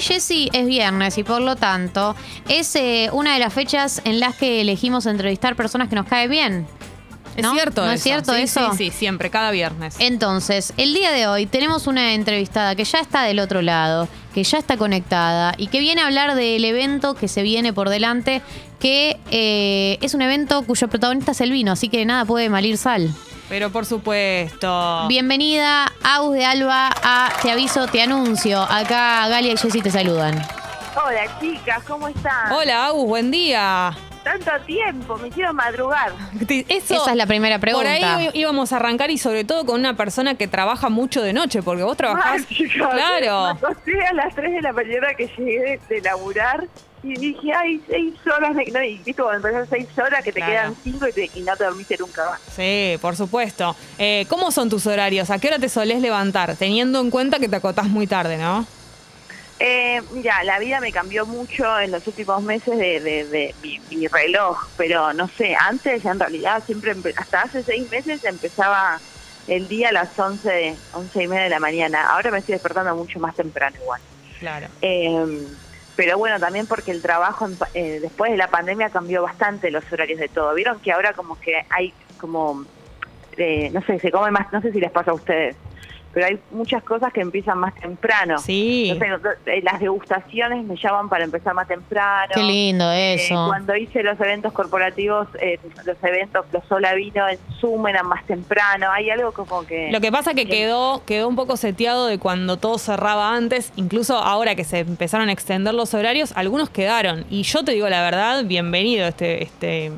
Jessy, es viernes y por lo tanto es eh, una de las fechas en las que elegimos entrevistar personas que nos cae bien. Es cierto ¿No eso. es cierto Sí, eso? Sí, sí, siempre, cada viernes. Entonces, el día de hoy tenemos una entrevistada que ya está del otro lado, que ya está conectada y que viene a hablar del evento que se viene por delante, que eh, es un evento cuyo protagonista es el vino, así que nada puede malir sal. Pero por supuesto. Bienvenida, Aus de Alba, a Te Aviso, Te Anuncio. Acá Galia y Jessy te saludan. Hola chicas, ¿cómo están? Hola, Agus, buen día. Tanto tiempo, me hicieron madrugar. Eso, Esa es la primera pregunta. Por ahí íbamos a arrancar y sobre todo con una persona que trabaja mucho de noche, porque vos trabajás. Chicas, claro. Me acosté a las 3 de la mañana que llegué de laburar y dije, ay, 6 horas. De... No, y viste cuando empezás 6 horas que te Claro. quedan 5 y, te- y no te dormiste nunca más. Sí, por supuesto. Eh, ¿Cómo son tus horarios? ¿A qué hora te solés levantar? Teniendo en cuenta que te acotás muy tarde, ¿no? Eh, mira, la vida me cambió mucho en los últimos meses de, de- de mi, mi reloj, pero no sé, antes en realidad siempre, hasta hace 6 meses empezaba el día a las 11, de- 11 y media de la mañana. Ahora me estoy despertando mucho más temprano igual. Claro. Eh, pero bueno, también porque el trabajo eh, después de la pandemia cambió bastante los horarios de todo. Vieron que ahora como que hay como, eh, no sé, se come más, no sé si les pasa a ustedes, pero hay muchas cosas que empiezan más temprano. Sí. No sé, eh, las degustaciones me llaman para empezar más temprano. Qué lindo Eh, eso. cuando hice los eventos corporativos, eh, los eventos, los Sola Vino en Zoom eran más temprano. Hay algo como que... Lo que pasa que quedó, quedó un poco seteado de cuando todo cerraba antes, incluso ahora que se empezaron a extender los horarios, algunos quedaron. Y yo te digo la verdad, bienvenido este, este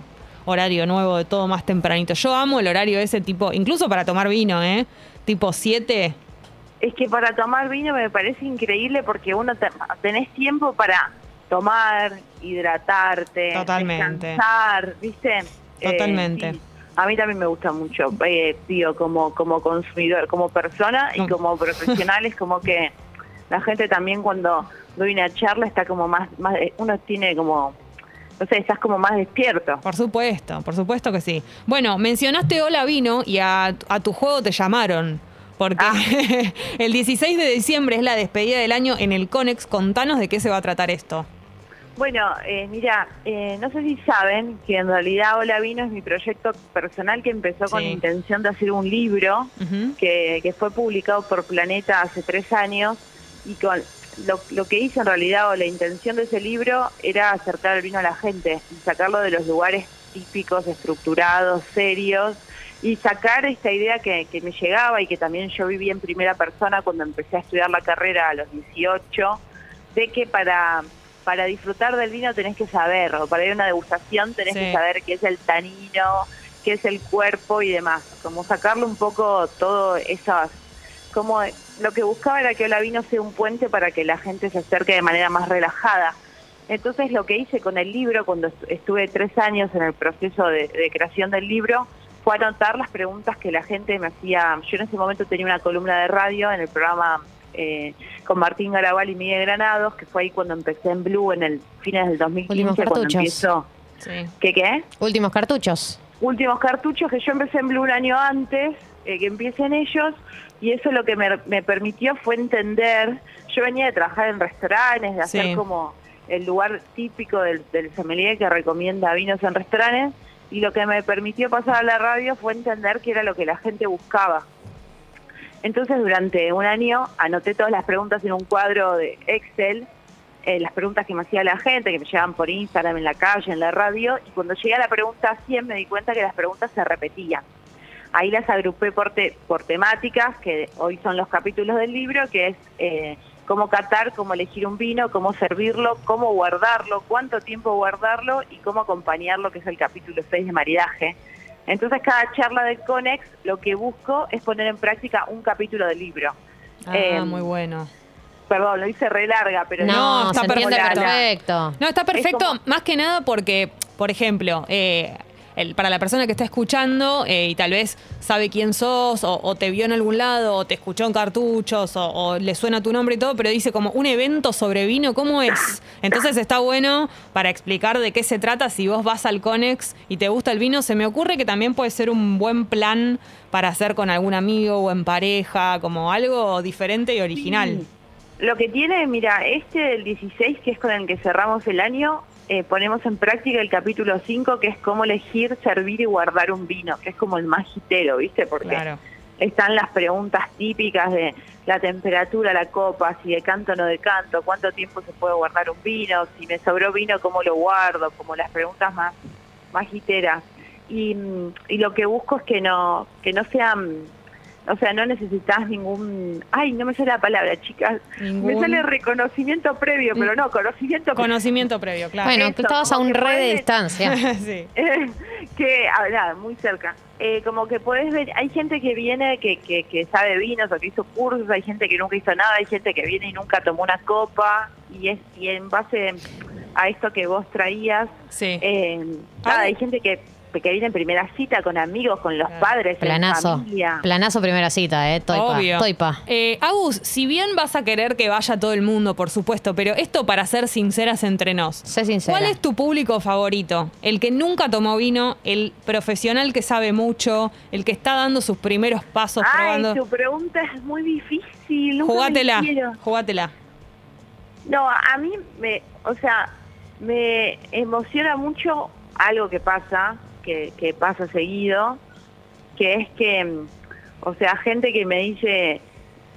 horario nuevo de todo más tempranito. Yo amo el horario ese tipo, incluso para tomar vino, ¿eh? Tipo 7. Es que para tomar vino me parece increíble porque uno te- tenés tiempo para tomar, hidratarte, Totalmente. descansar, ¿viste? Eh, Totalmente. sí. A mí también me gusta mucho, eh, digo, como, como consumidor, como persona y No. como profesional, es como que la gente también cuando doy una charla está como más, más eh, uno tiene como, sé, estás como más despierto. Por supuesto, por supuesto que sí. Bueno, mencionaste Hola Vino y a, a tu juego te llamaron. Porque Ah. el 16 de diciembre es la despedida del año en el Conex. Contanos de qué se va a tratar esto. Bueno, eh, mira, eh, no sé si saben que en realidad Hola Vino es mi proyecto personal que empezó con Sí. la intención de hacer un libro que, que fue publicado por Planeta hace tres años y con lo, lo que hice en realidad o la intención de ese libro era acercar el vino a la gente y sacarlo de los lugares típicos, estructurados, serios y sacar esta idea que, que me llegaba y que también yo viví en primera persona cuando empecé a estudiar la carrera a los 18, de que para, para disfrutar del vino tenés que saber, o para ir a una degustación tenés Sí. que saber qué es el tanino, qué es el cuerpo y demás, como sacarle un poco todo esas, como lo que buscaba era que Hola Vino sea un puente para que la gente se acerque de manera más relajada. Entonces lo que hice con el libro, cuando est- estuve tres años en el proceso de, de creación del libro, fue anotar las preguntas que la gente me hacía. Yo en ese momento tenía una columna de radio en el programa eh, con Martín Garabal y Miguel Granados, que fue ahí cuando empecé en Blue en el fines del 2015, Últimos cuando. Sí. ¿Qué qué? Últimos cartuchos. últimos cartuchos que yo empecé en Blue un año antes eh, que empiecen ellos y eso lo que me, me permitió fue entender, yo venía de trabajar en restaurantes, de hacer Sí. como el lugar típico del, del sommelier que recomienda vinos en restaurantes y lo que me permitió pasar a la radio fue entender que era lo que la gente buscaba. Entonces durante un año anoté todas las preguntas en un cuadro de Excel, eh, las preguntas que me hacía la gente, que me llegaban por Instagram, en la calle, en la radio, y cuando llegué a la pregunta 100 me di cuenta que las preguntas se repetían. Ahí las agrupé por, te- por temáticas, que hoy son los capítulos del libro, que es eh, cómo catar, cómo elegir un vino, cómo servirlo, cómo guardarlo, cuánto tiempo guardarlo y cómo acompañarlo, que es el capítulo 6 de maridaje. Entonces cada charla del CONEX lo que busco es poner en práctica un capítulo del libro. Ah, Eh, muy bueno. Perdón, lo hice re larga, pero No, No, está se perfecto. perfecto. No, está perfecto, como- más que nada porque, por ejemplo, eh, el- para la persona que está escuchando eh, y tal vez sabe quién sos o, o te vio en algún lado o te escuchó en cartuchos o, o le suena tu nombre y todo, pero dice como un evento sobre vino, ¿cómo es? Entonces está bueno para explicar de qué se trata. Si vos vas al Conex y te gusta el vino, se me ocurre que también puede ser un buen plan para hacer con algún amigo o en pareja, como algo diferente y original. Lo que tiene, mira, este del 16, que es con el que cerramos el año, eh, ponemos en práctica el capítulo 5, que es cómo elegir, servir y guardar un vino, que es como el más gitero, ¿viste? Porque Claro. están las preguntas típicas de la temperatura, la copa, si de canto o no de canto, cuánto tiempo se puede guardar un vino, si me sobró vino, cómo lo guardo, como las preguntas más, más giteras. Y, mm, y lo que busco es que no, que no sean, o sea, no necesitas ningún, ay, no me sale la palabra, chicas, Ningún- me sale reconocimiento previo, pero no, conocimiento Conocimiento previo, claro. Bueno, eso, que estabas a un re de distancia. sí. que, ah, nada, muy cerca. Eh, como que podés ver, hay gente que viene que, que, que sabe vinos o que hizo cursos, hay gente que nunca hizo nada, hay gente que viene y nunca tomó una copa, y es y en base a esto que vos traías, Sí. eh, nada, hay gente que, que viene en primera cita con amigos, con los padres, en Planazo. familia. Planazo primera cita, ¿eh? Toipa. Obvio. Toipa. Eh, Agus, si bien vas a querer que vaya todo el mundo, por supuesto, pero esto para ser sinceras entre nos. Sé sincera. ¿Cuál es tu público favorito? El que nunca tomó vino, el profesional que sabe mucho, el que está dando sus primeros pasos Ay, probando. tu pregunta es muy difícil. nunca Jugátela, jugátela. No, a mí me, o sea, me emociona mucho algo que pasa, que, que pasa seguido, que es que, mm, o sea, gente que me dice,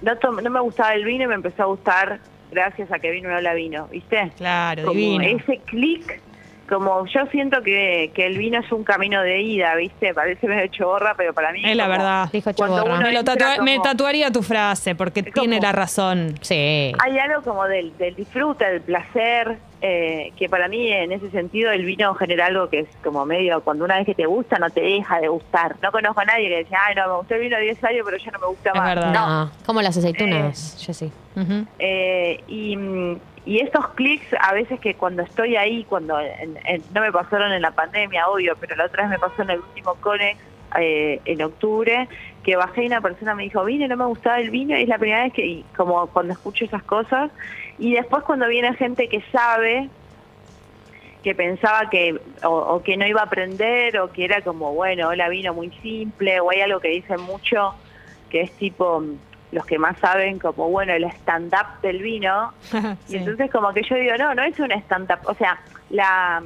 no, no me gustaba el vino y me empezó a gustar gracias a que vino no la vino, ¿viste? Claro, Como divino. ese clic, como yo siento que, que el vino es un camino de ida, ¿viste? Parece medio chorra, pero para mí Es la verdad. Dijo uno Me, lo me tatuaría tu frase porque Es como- tiene la razón. Sí. hay algo como del, del disfrute, del placer, eh, que para mí en ese sentido el vino genera algo que es como medio, cuando una vez que te gusta no te deja de gustar. No conozco a nadie que decía, ay no, me gustó el vino 10 años pero ya no me gusta Es más. verdad. No. Como las aceitunas, Jessy. Ujú. Eh, y, mm, y estos clics a veces que cuando estoy ahí, cuando en- en- no me pasaron en la pandemia, obvio, pero la otra vez me pasó en el último Conex eh, en octubre, que bajé y una persona me dijo, vine, no me gustaba el vino, y es la primera vez que, como cuando escucho esas cosas, y después cuando viene gente que sabe, que pensaba que o, o que no iba a aprender o que era como bueno hola vino muy simple o hay algo que dicen mucho que es tipo los que más saben como bueno el stand up del vino Sí. y entonces como que yo digo no no es un stand up o sea la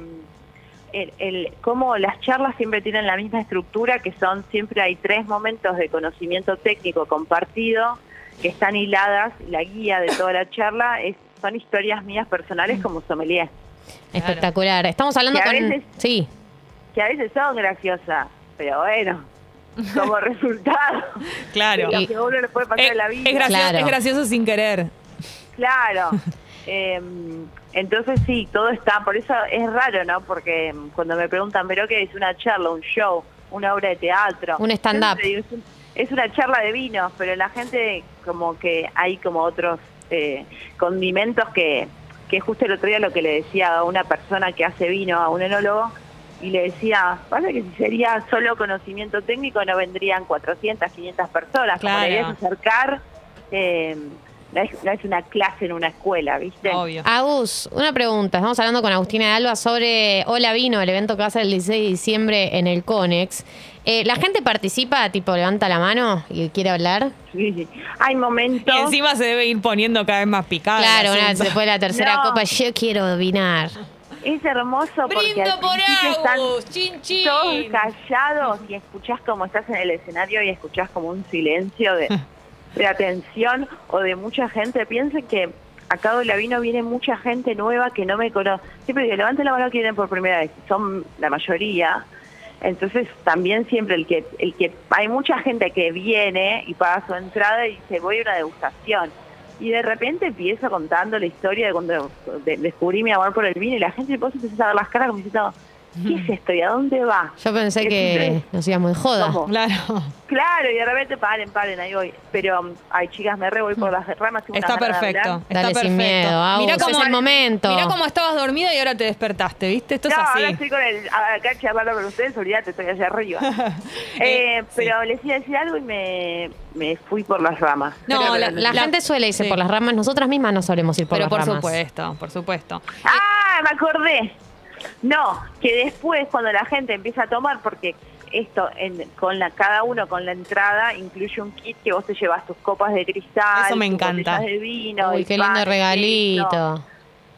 el, el cómo las charlas siempre tienen la misma estructura que son siempre hay tres momentos de conocimiento técnico compartido que están hiladas la guía de toda la charla es son historias mías personales como sommelier Espectacular. Estamos hablando Que a con. veces- Sí. que a veces son graciosas, pero bueno, como resultado Claro. de lo Y- que a uno le puede pasar Es, en la vida. es gracioso, Claro. es gracioso sin querer. Claro. Eh, entonces sí, todo está, por eso es raro, ¿no? Porque mm, cuando me preguntan, ¿pero qué es una charla, un show, una obra de teatro? Un stand-up. Es una charla de vinos, pero la gente como que hay como otros eh, condimentos que, que justo el otro día lo que le decía a una persona que hace vino, a un enólogo, y le decía, pasa que si sería solo conocimiento técnico no vendrían 400, 500 personas, como Claro. la idea es acercar, eh, no, es, no es una clase en una escuela, ¿viste? Obvio. Agus, una pregunta. Estamos hablando con Agustina de Alba sobre Hola Vino, el evento que va a ser el 16 de diciembre en el Conex. Eh, ¿La gente participa, tipo, levanta la mano y quiere hablar? Sí, sí. Hay momentos... Y encima se debe ir poniendo cada vez más picada. claro, una, después de la tercera No. copa, yo quiero vinar. Es hermoso porque Brindo al por principio están Agus, chin chin. todos callados y escuchás como estás en el escenario y escuchás como un silencio de, de atención o de mucha gente. Piensen que acá de la vino viene mucha gente nueva que no me conoce. Siempre digo, levanten la mano que vienen por primera vez. Son la mayoría. Entonces también siempre el que, el que hay mucha gente que viene y paga su entrada y dice voy a una degustación. Y de repente empiezo contando la historia de cuando de- descubrí mi amor por el vino y la gente después empieza a ver las caras como diciendo, ¿qué es esto y a dónde va? Yo pensé Es que nos íbamos de joda. ¿Cómo? Claro. Claro, y de repente paren, paren, ahí voy. Pero, um, ay chicas, me re voy por las ramas. tengo Está perfecto. Está Dale sin perfecto. miedo, Agus, Mirá es cómo- el momento. Mirá cómo estabas dormida y ahora te despertaste, ¿viste? Esto no, es ahora así. estoy con el acá charlando con ustedes, olvídate, estoy allá arriba. Eh, eh, sí. pero les iba a decir algo y me, me fui por las ramas. No, Pero- la- La, La- gente suele irse sí. por las ramas, nosotras mismas no solemos ir por Pero las por ramas. supuesto, por supuesto. ¡Ah! Me acordé. No, que después cuando la gente empieza a tomar, porque esto, en- con la cada uno con la entrada, incluye un kit que vos te llevas tus copas de cristal, Eso me encanta. de vino, Uy, el qué pan, lindo regalito.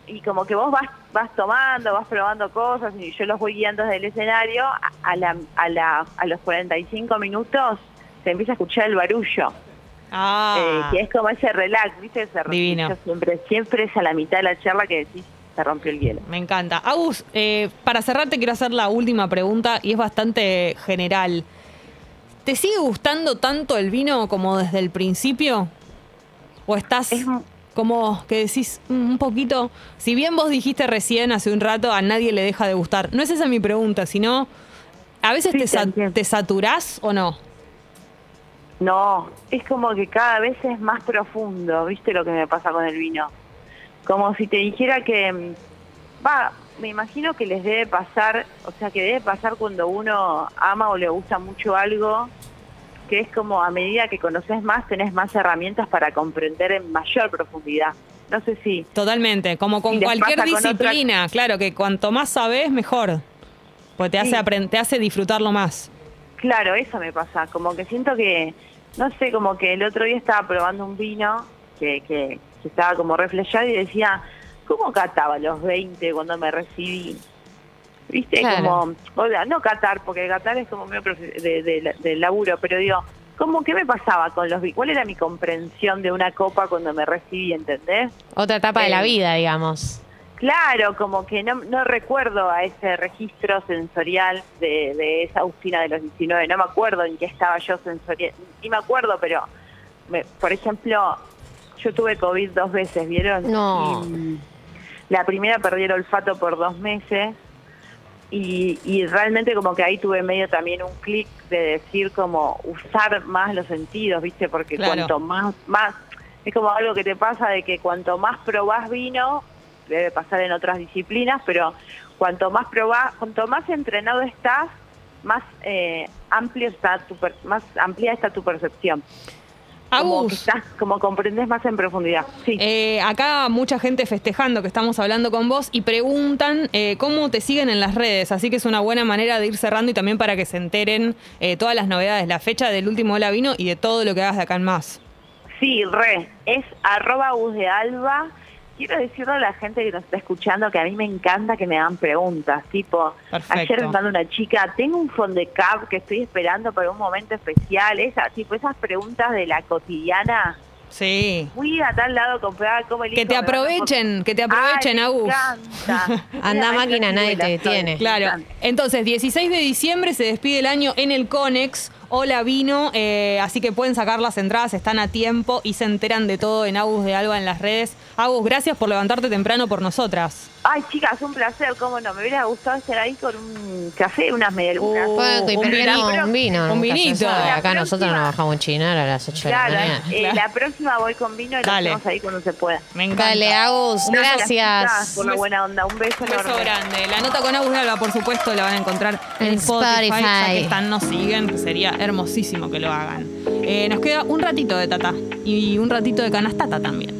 y como que vos vas vas tomando, vas probando cosas y yo los voy guiando desde el escenario, a, la, a, la, a los 45 minutos se empieza a escuchar el barullo, Ah, eh, que es como ese relax, ¿viste? Ese Divino. siempre, siempre es a la mitad de la charla que decís, se rompió el hielo. me encanta. Agus, eh, para cerrar te quiero hacer la última pregunta y es bastante general. ¿Te sigue gustando tanto el vino como desde el principio? ¿O estás Es como que decís "Mm, un poquito? Si bien vos dijiste recién hace un rato, a nadie le deja de gustar. No es esa mi pregunta, sino a veces Sí, te, sa- te saturás o no. No, es como que cada vez es más profundo, ¿viste lo que me pasa con el vino? Como si te dijera que, va, me imagino que les debe pasar, o sea, que debe pasar cuando uno ama o le gusta mucho algo, que es como a medida que conoces más, tenés más herramientas para comprender en mayor profundidad. No sé si, Totalmente, como con cualquier pasa con otra- disciplina, claro, que cuanto más sabes, mejor. Pues te hace, Sí. apren- te hace disfrutarlo más. claro, eso me pasa, como que siento que, no sé, como que el otro día estaba probando un vino que, que, que estaba como reflejado y decía, ¿cómo cataba los 20 cuando me recibí? ¿Viste? Claro. Como, o sea, no catar, porque catar es como medio de, de- del laburo, pero digo, ¿cómo qué me pasaba con los? ¿Cuál era mi comprensión de una copa cuando me recibí, entendés? Otra etapa de la Eh, vida, digamos. Claro, como que no, no recuerdo a ese registro sensorial de, de esa Agustina de los 19, no me acuerdo en qué estaba yo sensorial, ni me acuerdo, pero, me- por ejemplo, yo tuve COVID dos veces, ¿vieron? No. Y, mm, la primera perdí el olfato por dos meses y, y realmente como que ahí tuve medio también un clic de decir como usar más los sentidos, ¿viste? Porque Claro. cuanto más, más, es como algo que te pasa de que cuanto más probás vino, debe pasar en otras disciplinas, pero cuanto más probás, cuanto más entrenado estás, más eh, amplio está tu per- más amplia está tu percepción. Como que Agus, estás, como comprendes más en profundidad. Sí. eh, acá mucha gente festejando que estamos hablando con vos y preguntan eh, cómo te siguen en las redes, así que es una buena manera de ir cerrando y también para que se enteren eh, todas las novedades, la fecha del último Hola Vino y de todo lo que hagas de acá en más. Sí, re, es arroba Gus de Alba. Quiero decirle a la gente que nos está escuchando que a mí me encanta que me hagan preguntas, tipo, Perfecto. ayer me mandó una chica, tengo un fondecap que estoy esperando para un momento especial, esa, tipo esas preguntas de la cotidiana, Sí. fui a tal lado a comprar, ¿cómo elijo? Que te aprovechen, que te aprovechen, Agus. encanta. Anda máquina, nadie te detiene. Claro. Entonces, 16 de diciembre se despide el año en el Conex. Hola Vino, eh, así que pueden sacar las entradas, están a tiempo y se enteran de todo en Agus de Alba en las redes. Agus, gracias por levantarte temprano por nosotras. Ay, chicas, un placer, cómo no, me hubiera gustado estar ahí con un café, unas medialunas. Uh, un un vino. Un vinito. La Acá nosotros nos bajamos a chinar a las 8 de Claro, la mañana. eh, la próxima voy con vino y lo Dale. hacemos ahí cuando se pueda. Me encanta. Dale, Agus, Una gracias. por la buena onda. Un beso Un beso enorme. grande. La nota con Agus de Alba, por supuesto, la van a encontrar en, En Spotify. Ya Spotify. que están, nos siguen, sería hermosísimo que lo hagan. Eh, nos queda un ratito de Tata y un ratito de Canastata también.